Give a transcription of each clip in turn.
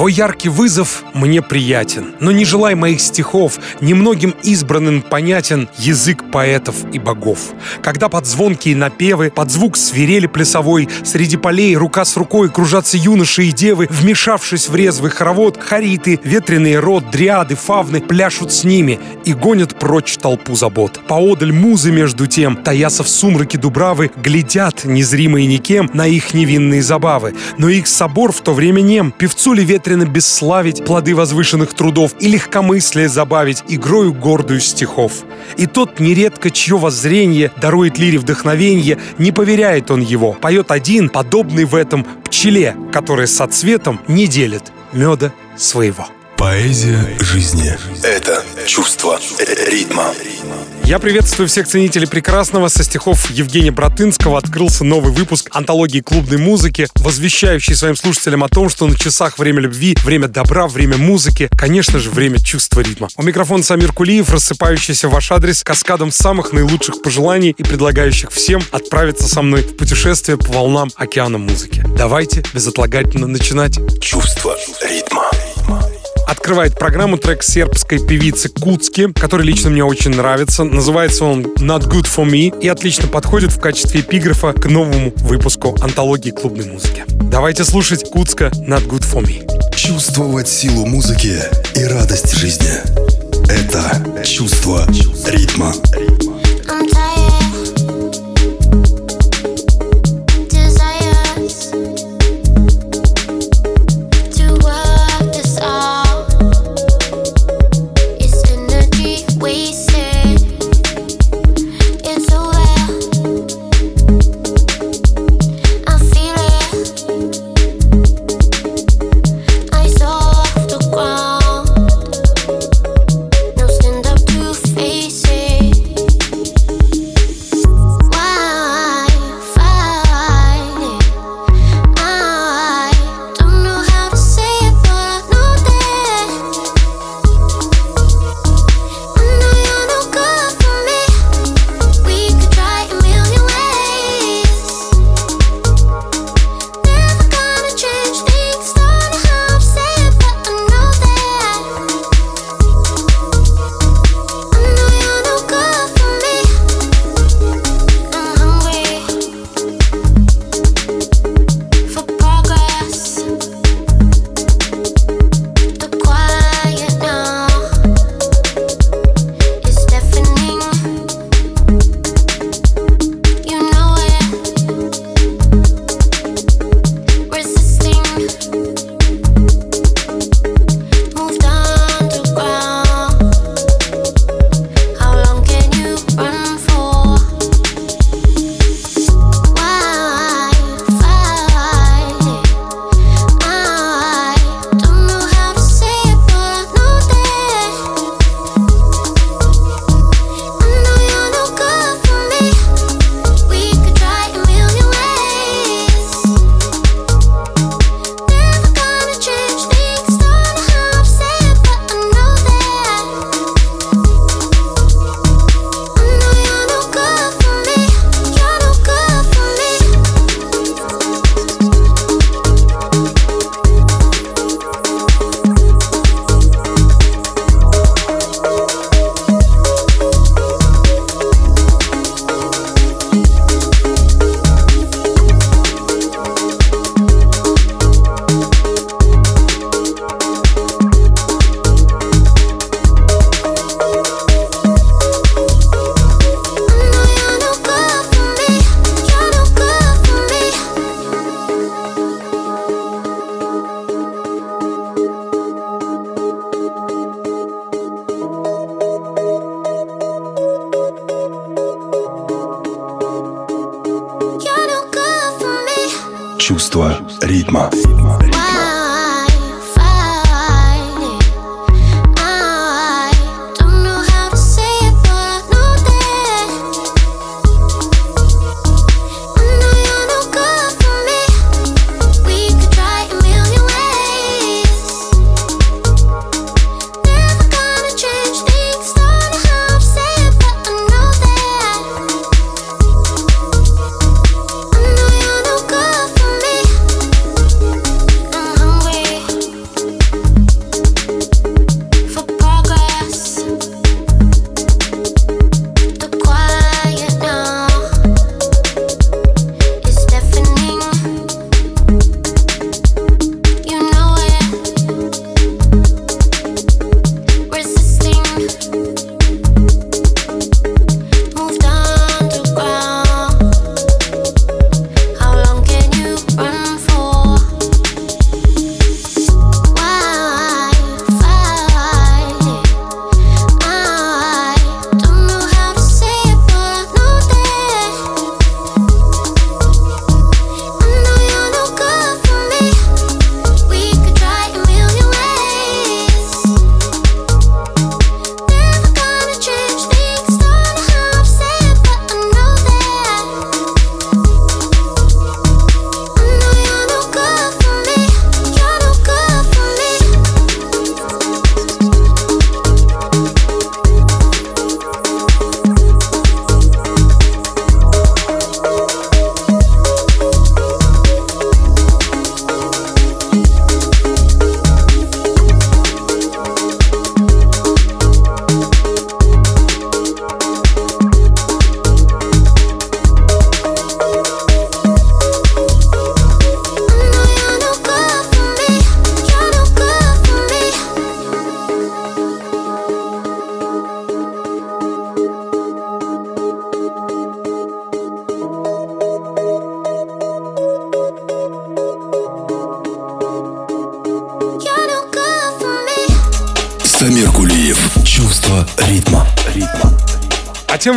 Твой яркий вызов мне приятен, но не желай моих стихов, немногим избранным понятен язык поэтов и богов. Когда под звонкие напевы, под звук свирели плясовой, среди полей рука с рукой кружатся юноши и девы, вмешавшись в резвый хоровод, хариты, ветреный род, дриады, фавны пляшут с ними и гонят прочь толпу забот. Поодаль музы между тем, таяся в сумраке дубравы, глядят, незримые никем, на их невинные забавы. Но их собор в то время нем, певцу ли ветреный ветрено бесславить плоды возвышенных трудов и легкомыслие забавить игрою гордую стихов. И тот нередко, чье воззрение дарует лире вдохновение, не поверяет он его, поет один, подобный в этом пчеле, которая со цветом не делит меда своего. Поэзия жизни — это чувство ритма. Я приветствую всех ценителей прекрасного. Со стихов Евгения Братынского открылся новый выпуск антологии клубной музыки, возвещающий своим слушателям о том, что на часах время любви, время добра, время музыки, конечно же, время чувства ритма. У микрофона Самир Кулиев, рассыпающийся в ваш адрес каскадом самых наилучших пожеланий и предлагающих всем отправиться со мной в путешествие по волнам океана музыки. Давайте безотлагательно начинать. Чувство ритма открывает программу трек сербской певицы Куцки, который лично мне очень нравится. Называется он Not Good For Me и отлично подходит в качестве эпиграфа к новому выпуску антологии клубной музыки. Давайте слушать Куцка Not Good For Me. Чувствовать силу музыки и радость жизни — это чувство ритма. Чувство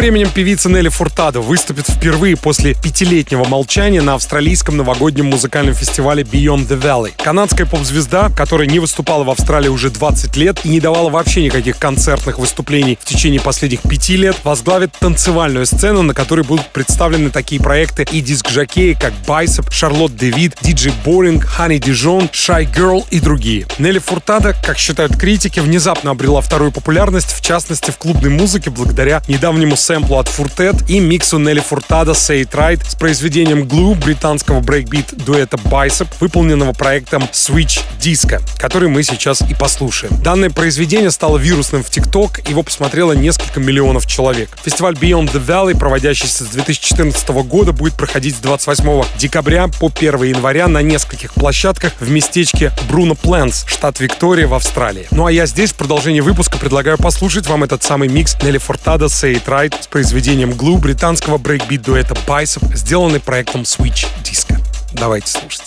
временем певица Нелли Фуртадо выступит впервые после пятилетнего молчания на австралийском новогоднем музыкальном фестивале Beyond the Valley. Канадская поп-звезда, которая не выступала в Австралии уже 20 лет и не давала вообще никаких концертных выступлений в течение последних пяти лет, возглавит танцевальную сцену, на которой будут представлены такие проекты и диск-жокеи, как Bicep, Charlotte de Witte, DJ Boring, Honey Dijon, Shygirl и другие. Нелли Фуртадо, как считают критики, внезапно обрела вторую популярность, в частности в клубной музыке, благодаря недавнему сэмплу от Four Tet и миксу Нелли Фуртада Say It Right с произведением Glue британского брейкбит дуэта Bicep, выполненного проектом Switch Disco, который мы сейчас и послушаем. Данное произведение стало вирусным в TikTok, его посмотрело несколько миллионов человек. Фестиваль Beyond the Valley, проводящийся с 2014 года, будет проходить с 28 декабря по 1 января на нескольких площадках в местечке Бруно Плэнс, штат Виктория в Австралии. Ну а я здесь в продолжении выпуска предлагаю послушать вам этот самый микс Нелли Фуртада Say It Right с произведением Glue британского брейкбит-дуэта Bicep, сделанный проектом Switch Disco. Давайте слушать.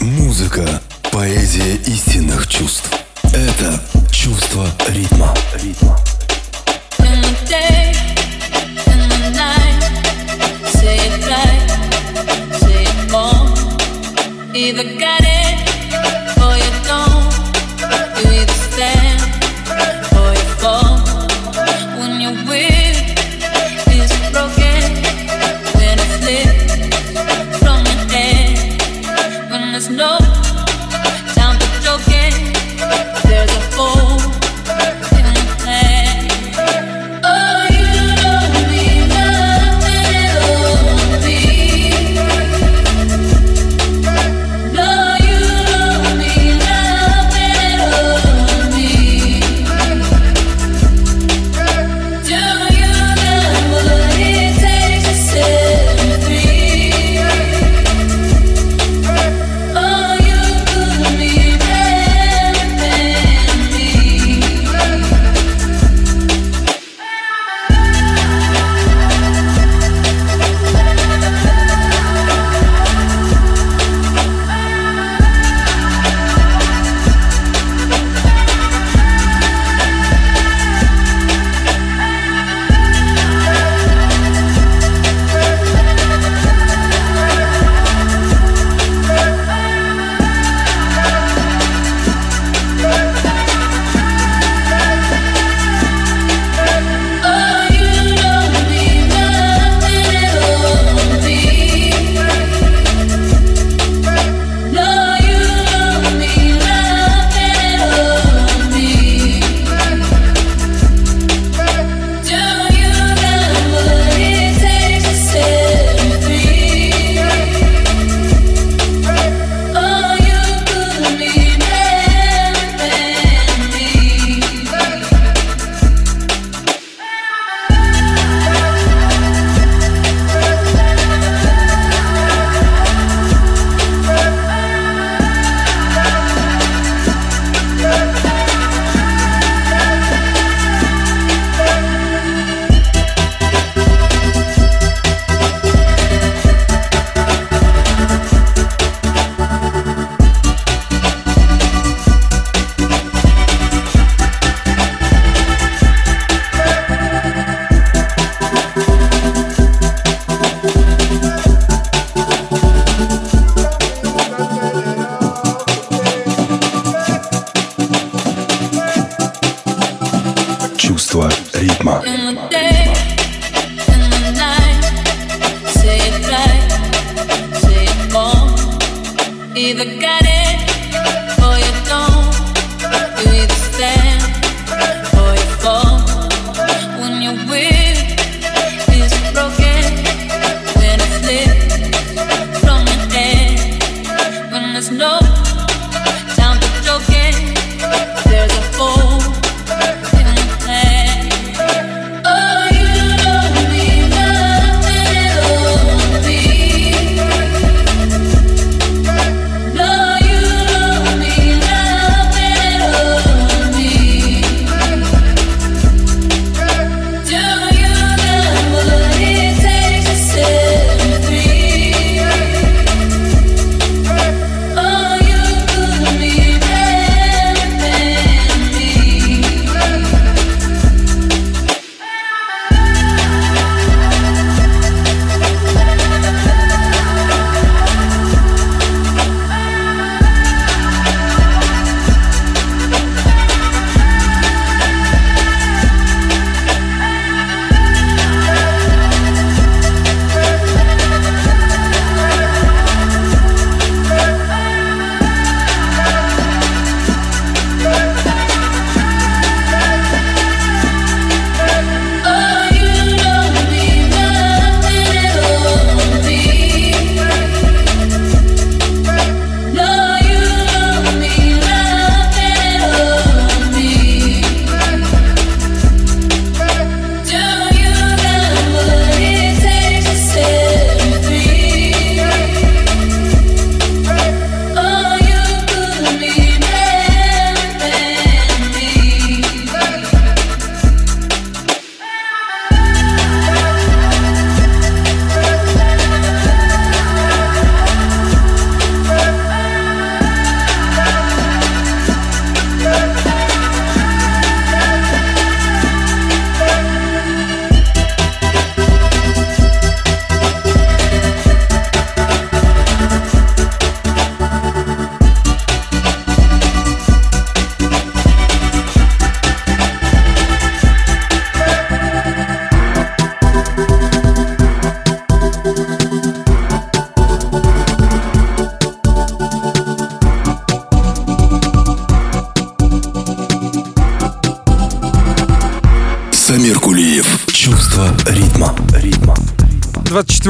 Музыка – поэзия истинных чувств. Это чувство ритма. ритма. Either got it just know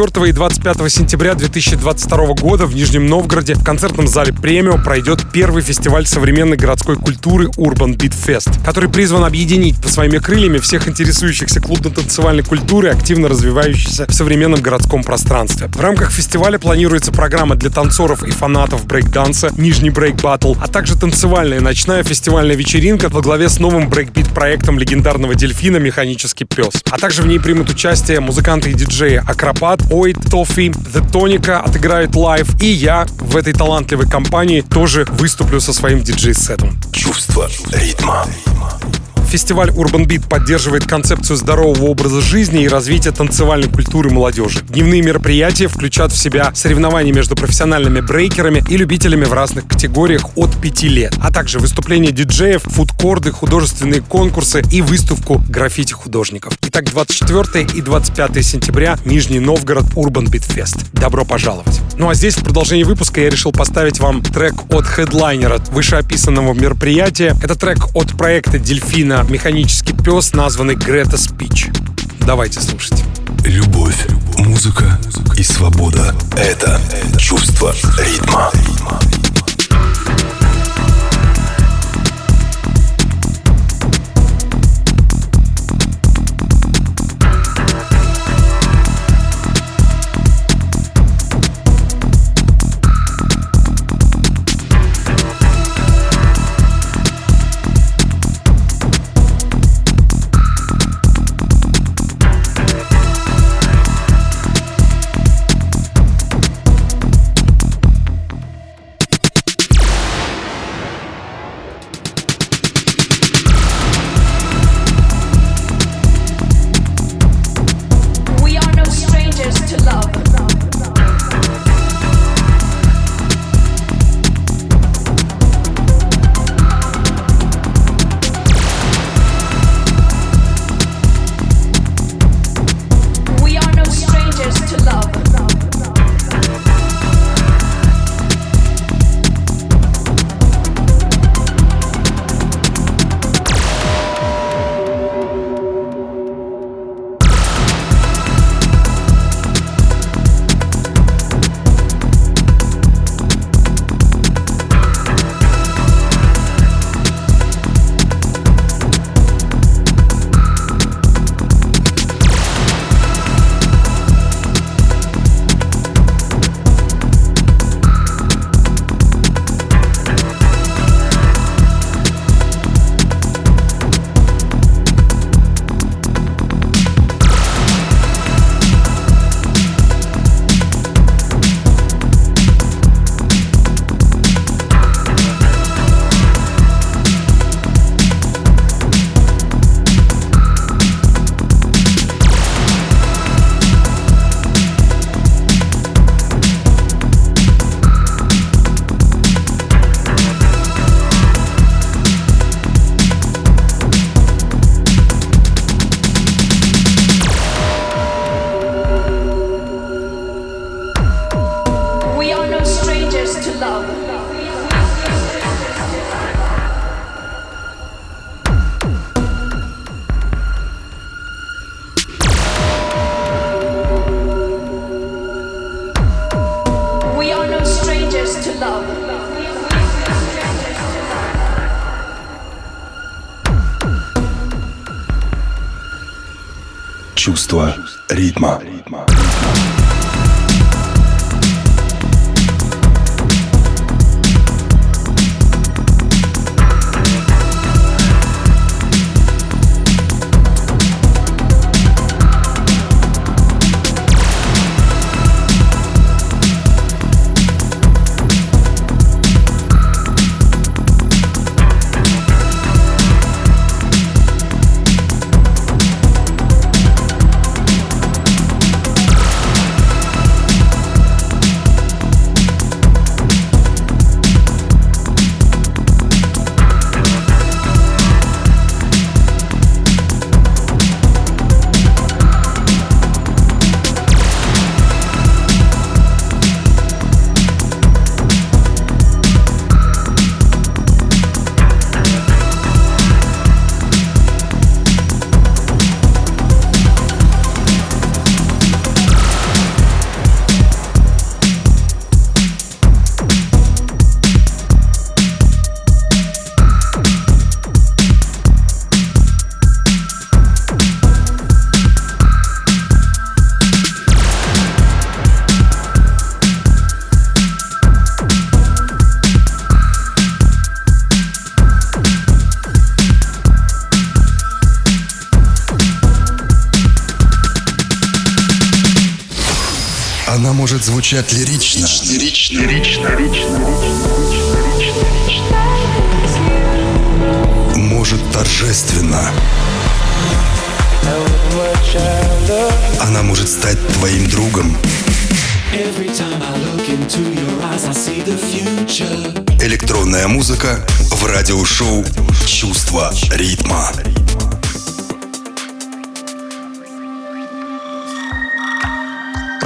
24 и 25 сентября 2022 года в Нижнем Новгороде в концертном зале «Премио» пройдет первый фестиваль современной городской культуры Urban Beat Fest, который призван объединить под своими крыльями всех интересующихся клубно-танцевальной культурой, активно развивающейся в современном городском пространстве. В рамках фестиваля планируется программа для танцоров и фанатов брейкданса «Нижний брейк батл», а также танцевальная ночная фестивальная вечеринка во главе с новым брейкбит-проектом легендарного Дельфина «Механический пес». А также в ней примут участие музыканты и диджеи Акропат, Oid, Toffee, The Tonica отыграют лайв, и я в этой талантливой компании тоже выступлю со своим диджей-сетом. Чувство ритма. Фестиваль Urban Beat поддерживает концепцию здорового образа жизни и развития танцевальной культуры молодежи. Дневные мероприятия включают в себя соревнования между профессиональными брейкерами и любителями в разных категориях от 5 лет, а также выступления диджеев, фудкорды, художественные конкурсы и выставку граффити-художников. Итак, 24 и 25 сентября Нижний Новгород Urban Beat Fest. Добро пожаловать. Ну а здесь в продолжении выпуска я решил поставить вам трек от хедлайнера вышеописанного мероприятия. Это трек от проекта Дельфина механический пес, названный Грета Спич. Давайте слушать. Любовь, музыка и свобода — это чувство ритма. Может звучать лирично. Лирично, лирично, лирично, Может торжественно. Она может стать твоим другом. Электронная музыка в радиошоу «Чувство ритма».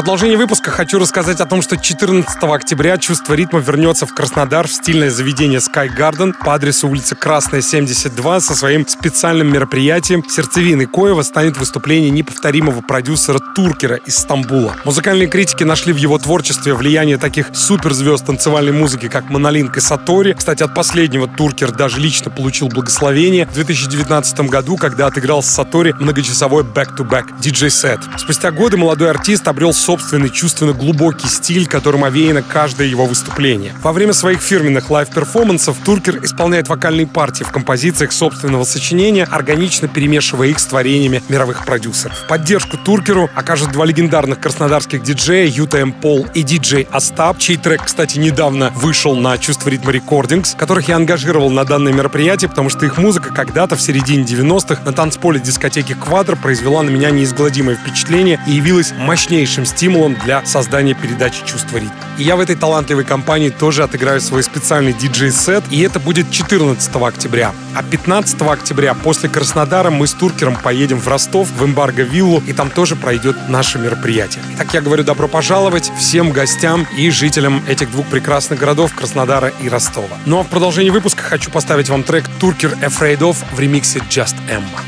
Продолжение выпуска хочу рассказать о том, что 14 октября «Чувство ритма» вернется в Краснодар в стильное заведение Sky Garden по адресу улица Красная, 72 со своим специальным мероприятием. Сердцевиной Коева станет выступление неповторимого продюсера Туркера из Стамбула. Музыкальные критики нашли в его творчестве влияние таких суперзвезд танцевальной музыки, как Монолинк и Сатори. Кстати, от последнего Туркер даже лично получил благословение в 2019 году, когда отыграл с Сатори многочасовой back-to-back диджей-сет. Спустя годы молодой артист обрел собственный чувственно глубокий стиль, которым овеяно каждое его выступление. Во время своих фирменных лайв-перформансов Туркер исполняет вокальные партии в композициях собственного сочинения, органично перемешивая их с творениями мировых продюсеров. Поддержку Туркеру окажут два легендарных краснодарских диджея Юта М. Пол и диджей Остап, чей трек, кстати, недавно вышел на «Чувство ритма Recordings», которых я ангажировал на данное мероприятие, потому что их музыка когда-то в середине 90-х на танцполе дискотеки «Квадро» произвела на меня неизгладимое впечатление и явилась мощнейшим стимулом для создания передачи «Чувство ритма». И я в этой талантливой компании тоже отыграю свой специальный диджей-сет, и это будет 14 октября. А 15 октября после Краснодара мы с Туркером поедем в Ростов, в Эмбарго-виллу, и там тоже пройдет наше мероприятие. Итак, я говорю добро пожаловать всем гостям и жителям этих двух прекрасных городов Краснодара и Ростова. Ну а в продолжении выпуска хочу поставить вам трек «Туркер Afraid of» в ремиксе Just Emma.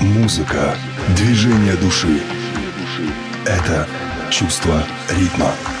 Музыка, движение души. Это чувство ритма.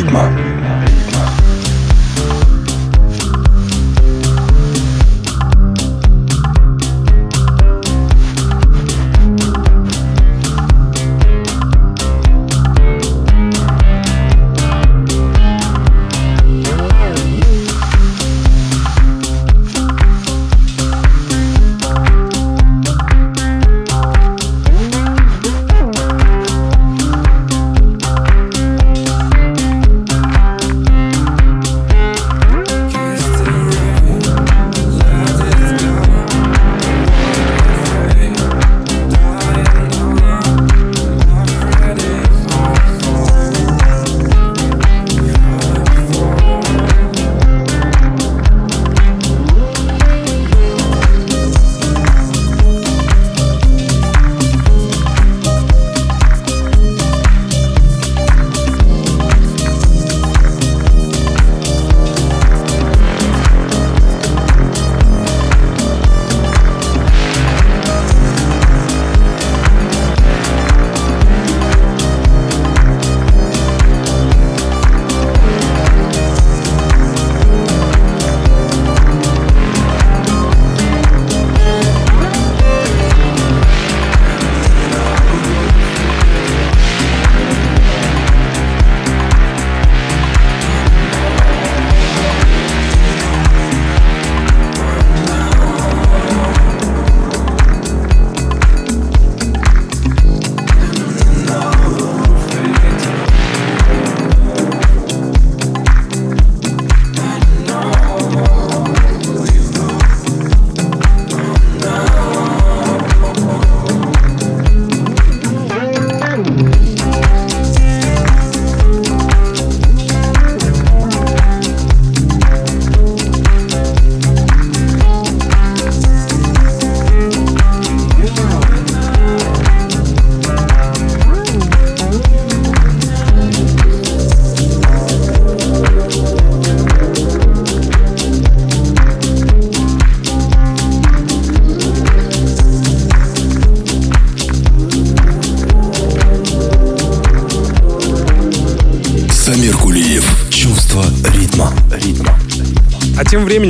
Ритма.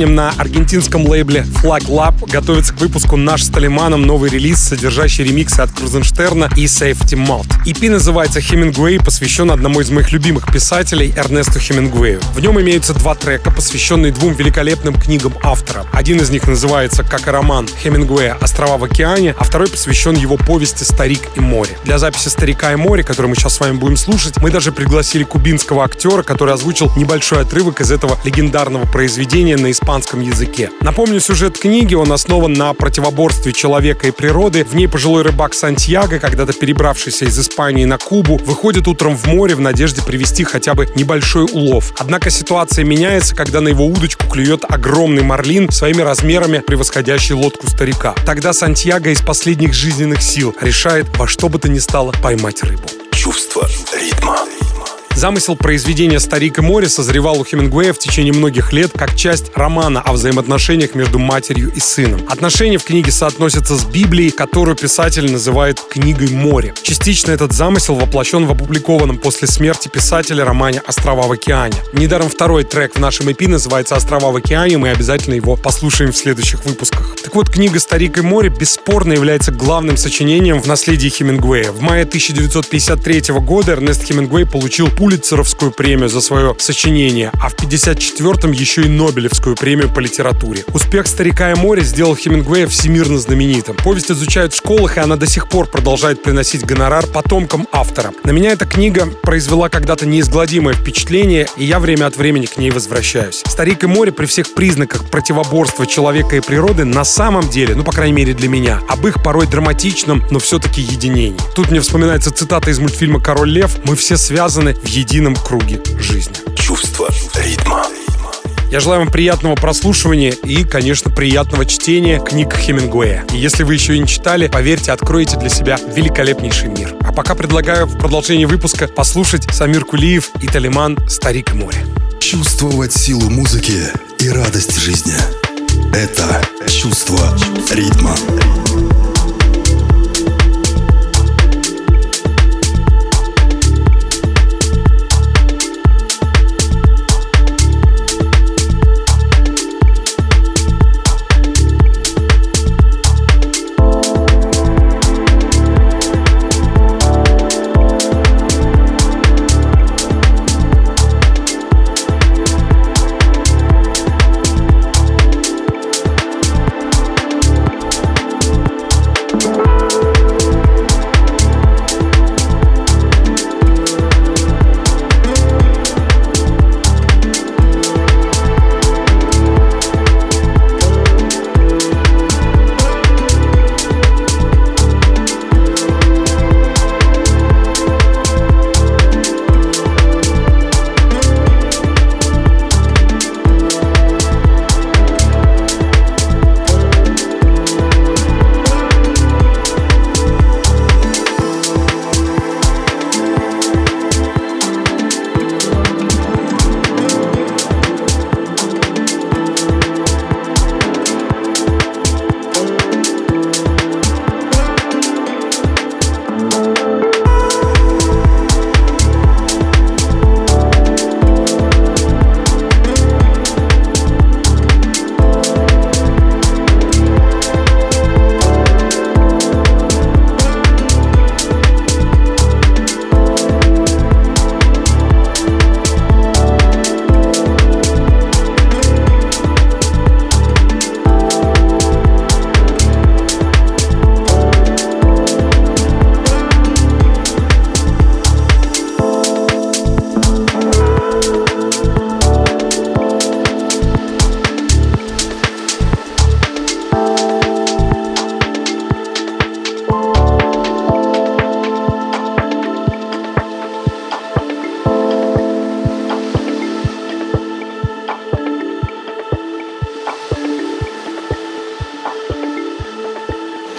Временем на аргентинском лейбле Flag Lab готовится к выпуску наш с Талиманом новый релиз, содержащий ремиксы от Крузенштерна и Safety Malt. EP называется Хемингуэй, посвящен одному из моих любимых писателей Эрнесту Хемингуэю. В нем имеются два трека, посвященные двум великолепным книгам автора. Один из них называется, как и роман Хемингуэя «Острова в океане», а второй посвящен его повести «Старик и море». Для записи «Старика и море», который мы сейчас с вами будем слушать, мы даже пригласили кубинского актера, который озвучил небольшой отрывок из этого легендарного произведения на испанском языке. Напомню, сюжет книги, он основан на противоборстве человека и природы. В ней пожилой рыбак Сантьяго, когда-то перебравшийся из Испании на Кубу, выходит утром в море в надежде привести хотя бы небольшой улов. Однако ситуация меняется, когда на его удочку клюет огромный марлин своими размерами превосходящий лодку старика. Тогда Сантьяго из последних жизненных сил решает во что бы то ни стало поймать рыбу. Чувство ритма. Замысел произведения «Старик и море» созревал у Хемингуэя в течение многих лет как часть романа о взаимоотношениях между матерью и сыном. Отношения в книге соотносятся с Библией, которую писатель называет «книгой море». Частично этот замысел воплощен в опубликованном после смерти писателя романе «Острова в океане». Недаром второй трек в нашем EP называется «Острова в океане», мы обязательно его послушаем в следующих выпусках. Так вот, книга «Старик и море» бесспорно является главным сочинением в наследии Хемингуэя. В мае 1953 года Эрнест Хемингуэй получил Пулитцеровскую премию за свое сочинение, а в 54-м еще и Нобелевскую премию по литературе. Успех «Старика и море» сделал Хемингуэя всемирно знаменитым. Повесть изучают в школах, и она до сих пор продолжает приносить гонорар потомкам автора. На меня эта книга произвела когда-то неизгладимое впечатление, и я время от времени к ней возвращаюсь. «Старик и море» при всех признаках противоборства человека и природы на самом деле, ну, по крайней мере для меня, об их порой драматичном, но все-таки единении. Тут мне вспоминается цитата из мультфильма «Король лев». «Мы все связаны в едином круге жизни. Чувство ритма. Я желаю вам приятного прослушивания и, конечно, приятного чтения книг Хемингуэя. И если вы еще и не читали, поверьте, откроете для себя великолепнейший мир. А пока предлагаю в продолжении выпуска послушать Самир Кулиев и Талиман «Старик и море». Чувствовать силу музыки и радость жизни – это чувство ритма.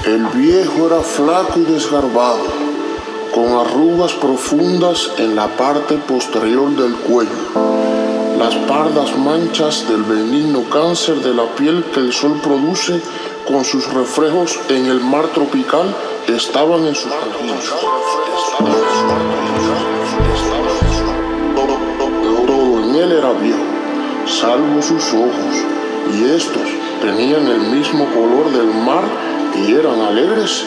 Hijo era flaco y desgarbado, con arrugas profundas en la parte posterior del cuello. Las pardas manchas del benigno cáncer de la piel que el sol produce con sus reflejos en el mar tropical estaban en sus jardines. Todo en él era viejo, salvo sus ojos, y estos tenían el mismo color del mar partieron alegres.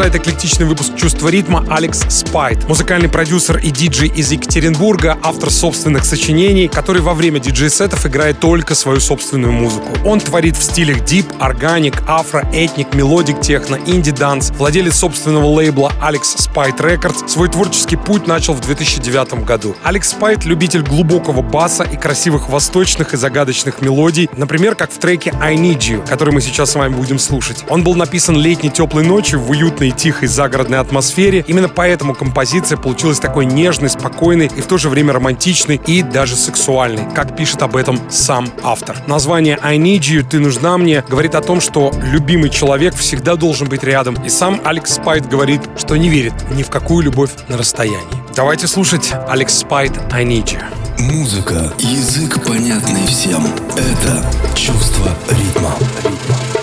Продолжает эклектичный выпуск «Чувство ритма» Алекс Спайт, музыкальный продюсер и диджей из Екатеринбурга, автор собственных сочинений, который во время диджей-сетов играет только свою собственную музыку. Он творит в стилях deep, organic, afro, ethnic, melodic, техно, indie dance, владелец собственного лейбла Alex Spite Records. Свой творческий путь начал в 2009 году. Алекс Спайт — любитель глубокого баса и красивых восточных и загадочных мелодий, например, как в треке «I Need You», который мы сейчас с вами будем слушать. Он был написан летней теплой ночью в уют уютной, тихой загородной атмосфере. Именно поэтому композиция получилась такой нежной, спокойной и в то же время романтичной и даже сексуальной, как пишет об этом сам автор. Название «I need you», «Ты нужна мне» говорит о том, что любимый человек всегда должен быть рядом. И сам Алекс Спайт говорит, что не верит ни в какую любовь на расстоянии. Давайте слушать Алекс Спайт «I need you». Музыка, язык понятный всем. Это чувство ритма. ритма.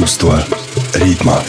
Чувство ритма.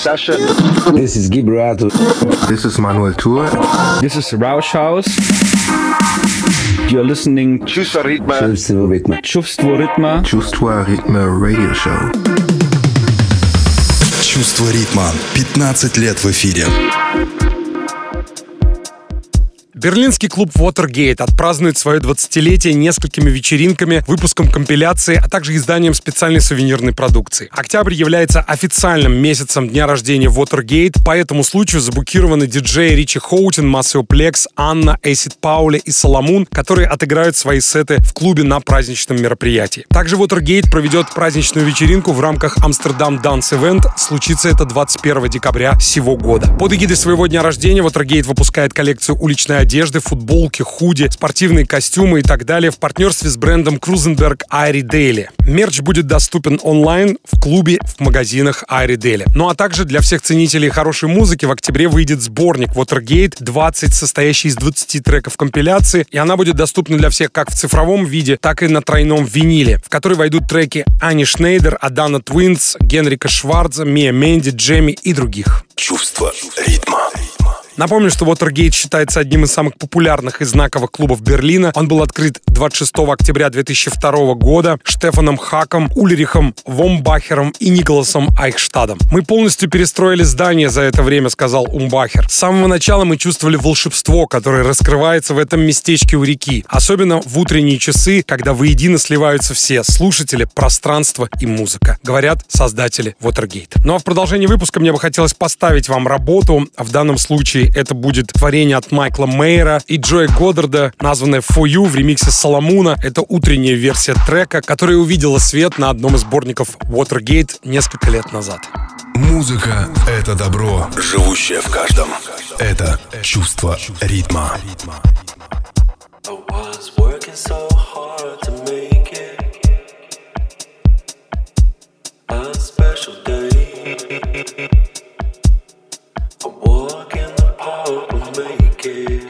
Sasha. This is Gibrato. This is Manuel Tour. This is Rausch House. You're listening Чувство ритма. Чувство ритма. Чувство ритма. Чувство ритма Radio Show. Чувство ритма. 15 лет в эфире. Берлинский клуб Watergate отпразднует свое 20-летие несколькими вечеринками, выпуском компиляции, а также изданием специальной сувенирной продукции. Октябрь является официальным месяцем дня рождения Watergate. По этому случаю забукированы диджеи Ричи Хоутин, Массио Плекс, Анна, Эсид Паули и Соломун, которые отыграют свои сеты в клубе на праздничном мероприятии. Также Watergate проведет праздничную вечеринку в рамках Amsterdam Dance Event. Случится это 21 декабря сего года. Под эгидой своего дня рождения Watergate выпускает коллекцию уличной одежды одежды, футболки, худи, спортивные костюмы и так далее в партнерстве с брендом Крузенберг Iriedaily. Мерч будет доступен онлайн, в клубе, в магазинах Iriedaily. Ну а также для всех ценителей хорошей музыки в октябре выйдет сборник Watergate 20, состоящий из 20 треков компиляции, и она будет доступна для всех как в цифровом виде, так и на тройном виниле, в который войдут треки Ани Шнейдер, Adana Twins, Генрика Шварца, Мия Менди, Джеми и других. Чувство ритма. Напомню, что Watergate считается одним из самых популярных и знаковых клубов Берлина. Он был открыт 26 октября 2002 года Штефаном Хаком, Ульрихом Вомбахером и Николасом Айхштадом. Мы полностью перестроили здание за это время, сказал Умбахер. С самого начала мы чувствовали волшебство, которое раскрывается в этом местечке у реки. Особенно в утренние часы, когда воедино сливаются все слушатели, пространство и музыка. Говорят создатели Watergate. Ну а в продолжении выпуска мне бы хотелось поставить вам работу. В данном случае это будет творение от Майкла Мейера и Джоя Годдарда, названное For You в ремиксе Соломуна. Это утренняя версия трека, которая увидела свет на одном из сборников Watergate несколько лет назад. Музыка — это добро, живущее в каждом. Это чувство ритма. I was working so hard to I will make it.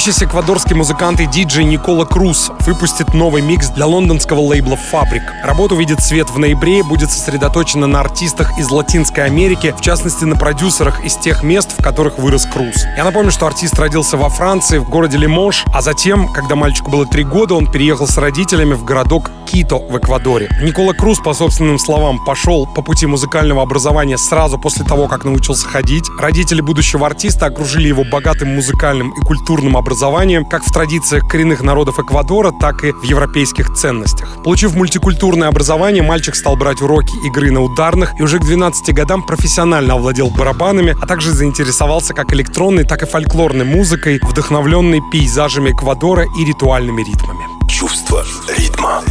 Выдающийся эквадорский музыкант и диджей Никола Круз выпустит новый микс для лондонского лейбла «Фабрик». Работа увидит свет в ноябре и будет сосредоточена на артистах из Латинской Америки, в частности на продюсерах из тех мест, в которых вырос Круз. Я напомню, что артист родился во Франции, в городе Лимош, а затем, когда мальчику было три года, он переехал с родителями в городок Кито в Эквадоре. Никола Круз, по собственным словам, пошел по пути музыкального образования сразу после того, как научился ходить. Родители будущего артиста окружили его богатым музыкальным и культурным образованием, как в традициях коренных народов Эквадора, так и в европейских ценностях. Получив мультикультурное образование, мальчик стал брать уроки игры на ударных и уже к 12 годам профессионально овладел барабанами, а также заинтересовался как электронной, так и фольклорной музыкой, вдохновленной пейзажами Эквадора и ритуальными ритмами. Чувство ритма.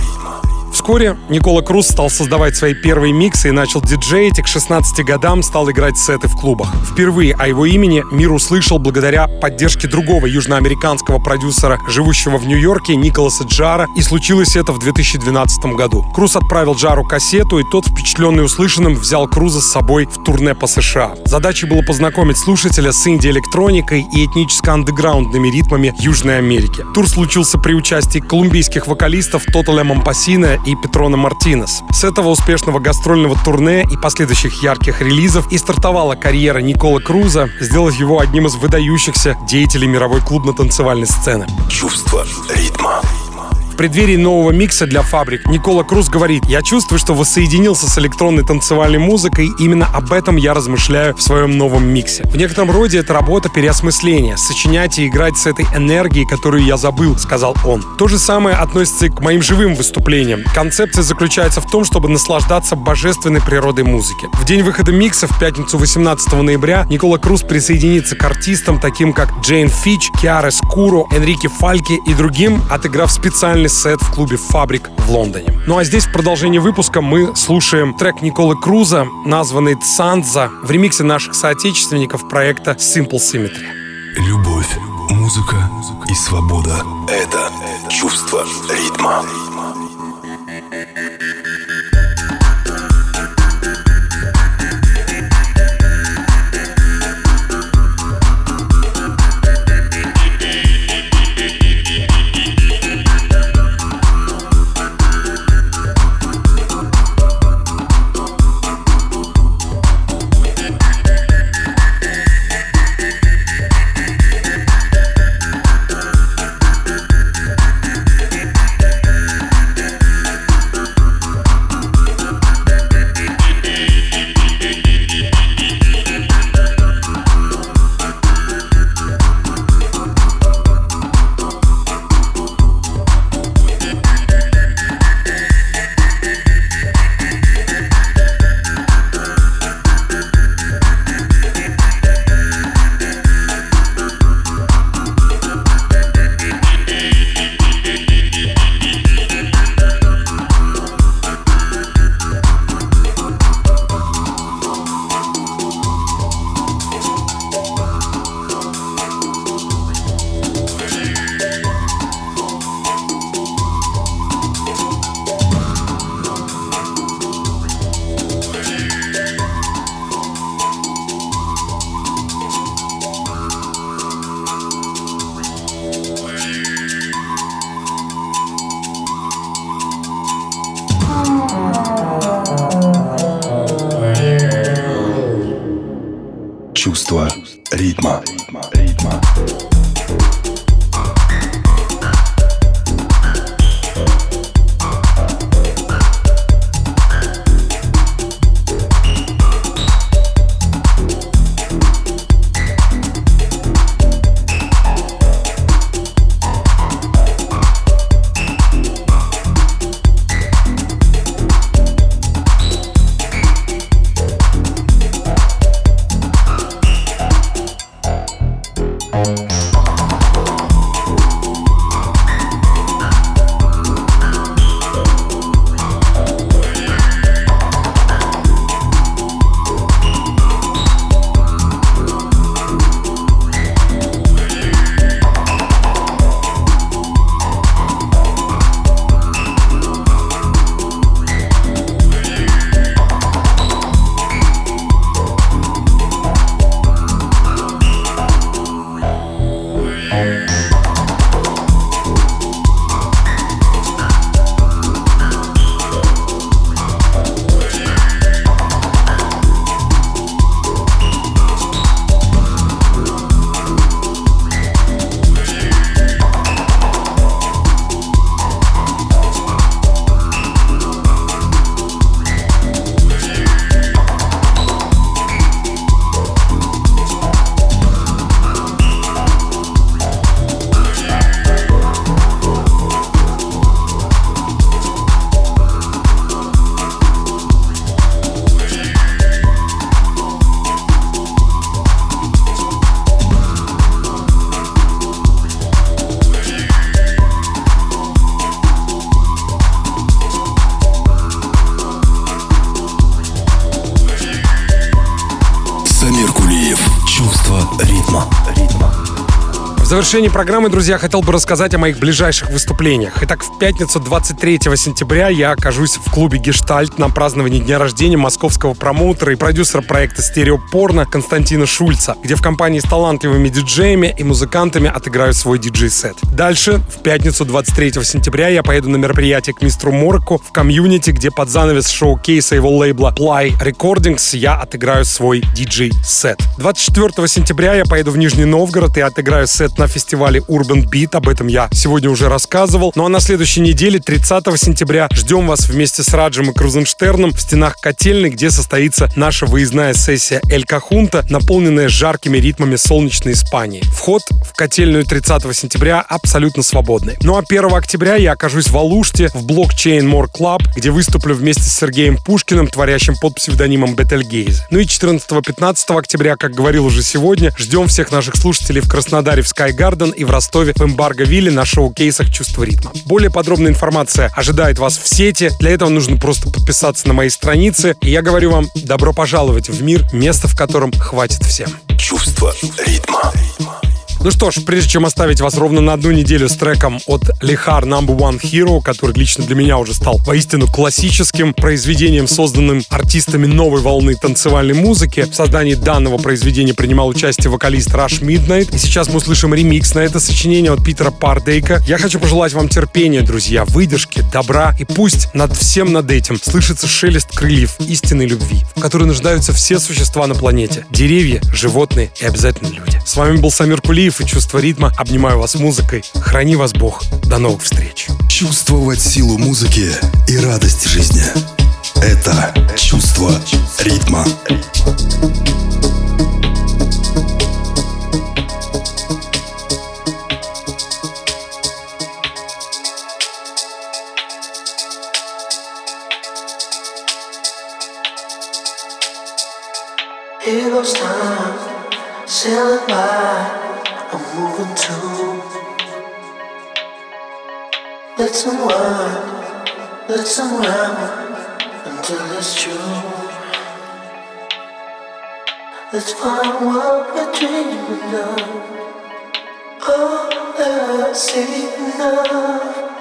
Вскоре Никола Круз стал создавать свои первые миксы и начал диджеить, и к 16 годам стал играть сеты в клубах. Впервые о его имени мир услышал благодаря поддержке другого южноамериканского продюсера, живущего в Нью-Йорке, Николаса Джара, и случилось это в 2012 году. Круз отправил Джару кассету, и тот, впечатленный услышанным, взял Круза с собой в турне по США. Задачей было познакомить слушателя с инди-электроникой и этническо-андеграундными ритмами Южной Америки. Тур случился при участии колумбийских вокалистов Тоталя Мампасина и Петрона Мартинес. С этого успешного гастрольного турне и последующих ярких релизов и стартовала карьера Никола Круза, сделав его одним из выдающихся деятелей мировой клубно-танцевальной сцены. Чувство ритма преддверии нового микса для фабрик Никола Круз говорит, я чувствую, что воссоединился с электронной танцевальной музыкой, именно об этом я размышляю в своем новом миксе. В некотором роде это работа переосмысления, сочинять и играть с этой энергией, которую я забыл, сказал он. То же самое относится и к моим живым выступлениям. Концепция заключается в том, чтобы наслаждаться божественной природой музыки. В день выхода микса в пятницу 18 ноября Никола Круз присоединится к артистам, таким как Джейн Фич, Киара Скуро, Энрике Фальки и другим, отыграв специальный сет в клубе «Фабрик» в Лондоне. Ну а здесь в продолжении выпуска мы слушаем трек Николы Круза, названный «Цанза» в ремиксе наших соотечественников проекта Simple Symmetry. Любовь, музыка и свобода — это чувство ритма. Завершении программы, друзья, хотел бы рассказать о моих ближайших выступлениях. Итак, в пятницу 23 сентября я окажусь в клубе «Гештальт» на праздновании дня рождения московского промоутера и продюсера проекта «Стереопорно» Константина Шульца, где в компании с талантливыми диджеями и музыкантами отыграю свой диджей-сет. Дальше, в пятницу 23 сентября, я поеду на мероприятие к мистеру Морку в Community, где под занавес шоу-кейса его лейбла Ply Recordings я отыграю свой диджей-сет. 24 сентября я поеду в Нижний Новгород и отыграю сет на фестивале Urban Beat, об этом я сегодня уже рассказывал. Ну а на следующей неделе, 30 сентября, ждем вас вместе с Раджем и Крузенштерном в стенах котельной, где состоится наша выездная сессия Эль Кахунта, наполненная жаркими ритмами солнечной Испании. Вход в котельную 30 сентября абсолютно свободный. Ну а 1 октября я окажусь в Алуште в блокчейн More Club, где выступлю вместе с Сергеем Пушкиным, творящим под псевдонимом Бетельгейз. Ну и 14-15 октября, как говорил уже сегодня, ждем всех наших слушателей в Краснодаре в Sky Гарден и в Ростове в Эмбарго-Вилле на шоу-кейсах «Чувство ритма». Более подробная информация ожидает вас в сети. Для этого нужно просто подписаться на мои страницы. И я говорю вам, добро пожаловать в мир, место в котором хватит всем. Чувство ритма. Ну что ж, прежде чем оставить вас ровно на одну неделю с треком от Лихар Number One Hero, который лично для меня уже стал воистину классическим произведением, созданным артистами новой волны танцевальной музыки. В создании данного произведения принимал участие вокалист Rush Midnight. И сейчас мы услышим ремикс на это сочинение от Питера Пардейка. Я хочу пожелать вам терпения, друзья, выдержки, добра. И пусть над всем над этим слышится шелест крыльев истинной любви, в которой нуждаются все существа на планете. Деревья, животные и обязательно люди. С вами был Самир Кулиев и чувство ритма. Обнимаю вас музыкой. Храни вас Бог. До новых встреч. Чувствовать силу музыки и радость жизни. Это чувство ритма. Here goes time, sailing by. Moving too. Let's unwind, let's unravel until it's true. Let's find what we're dreaming of. Oh, that's enough.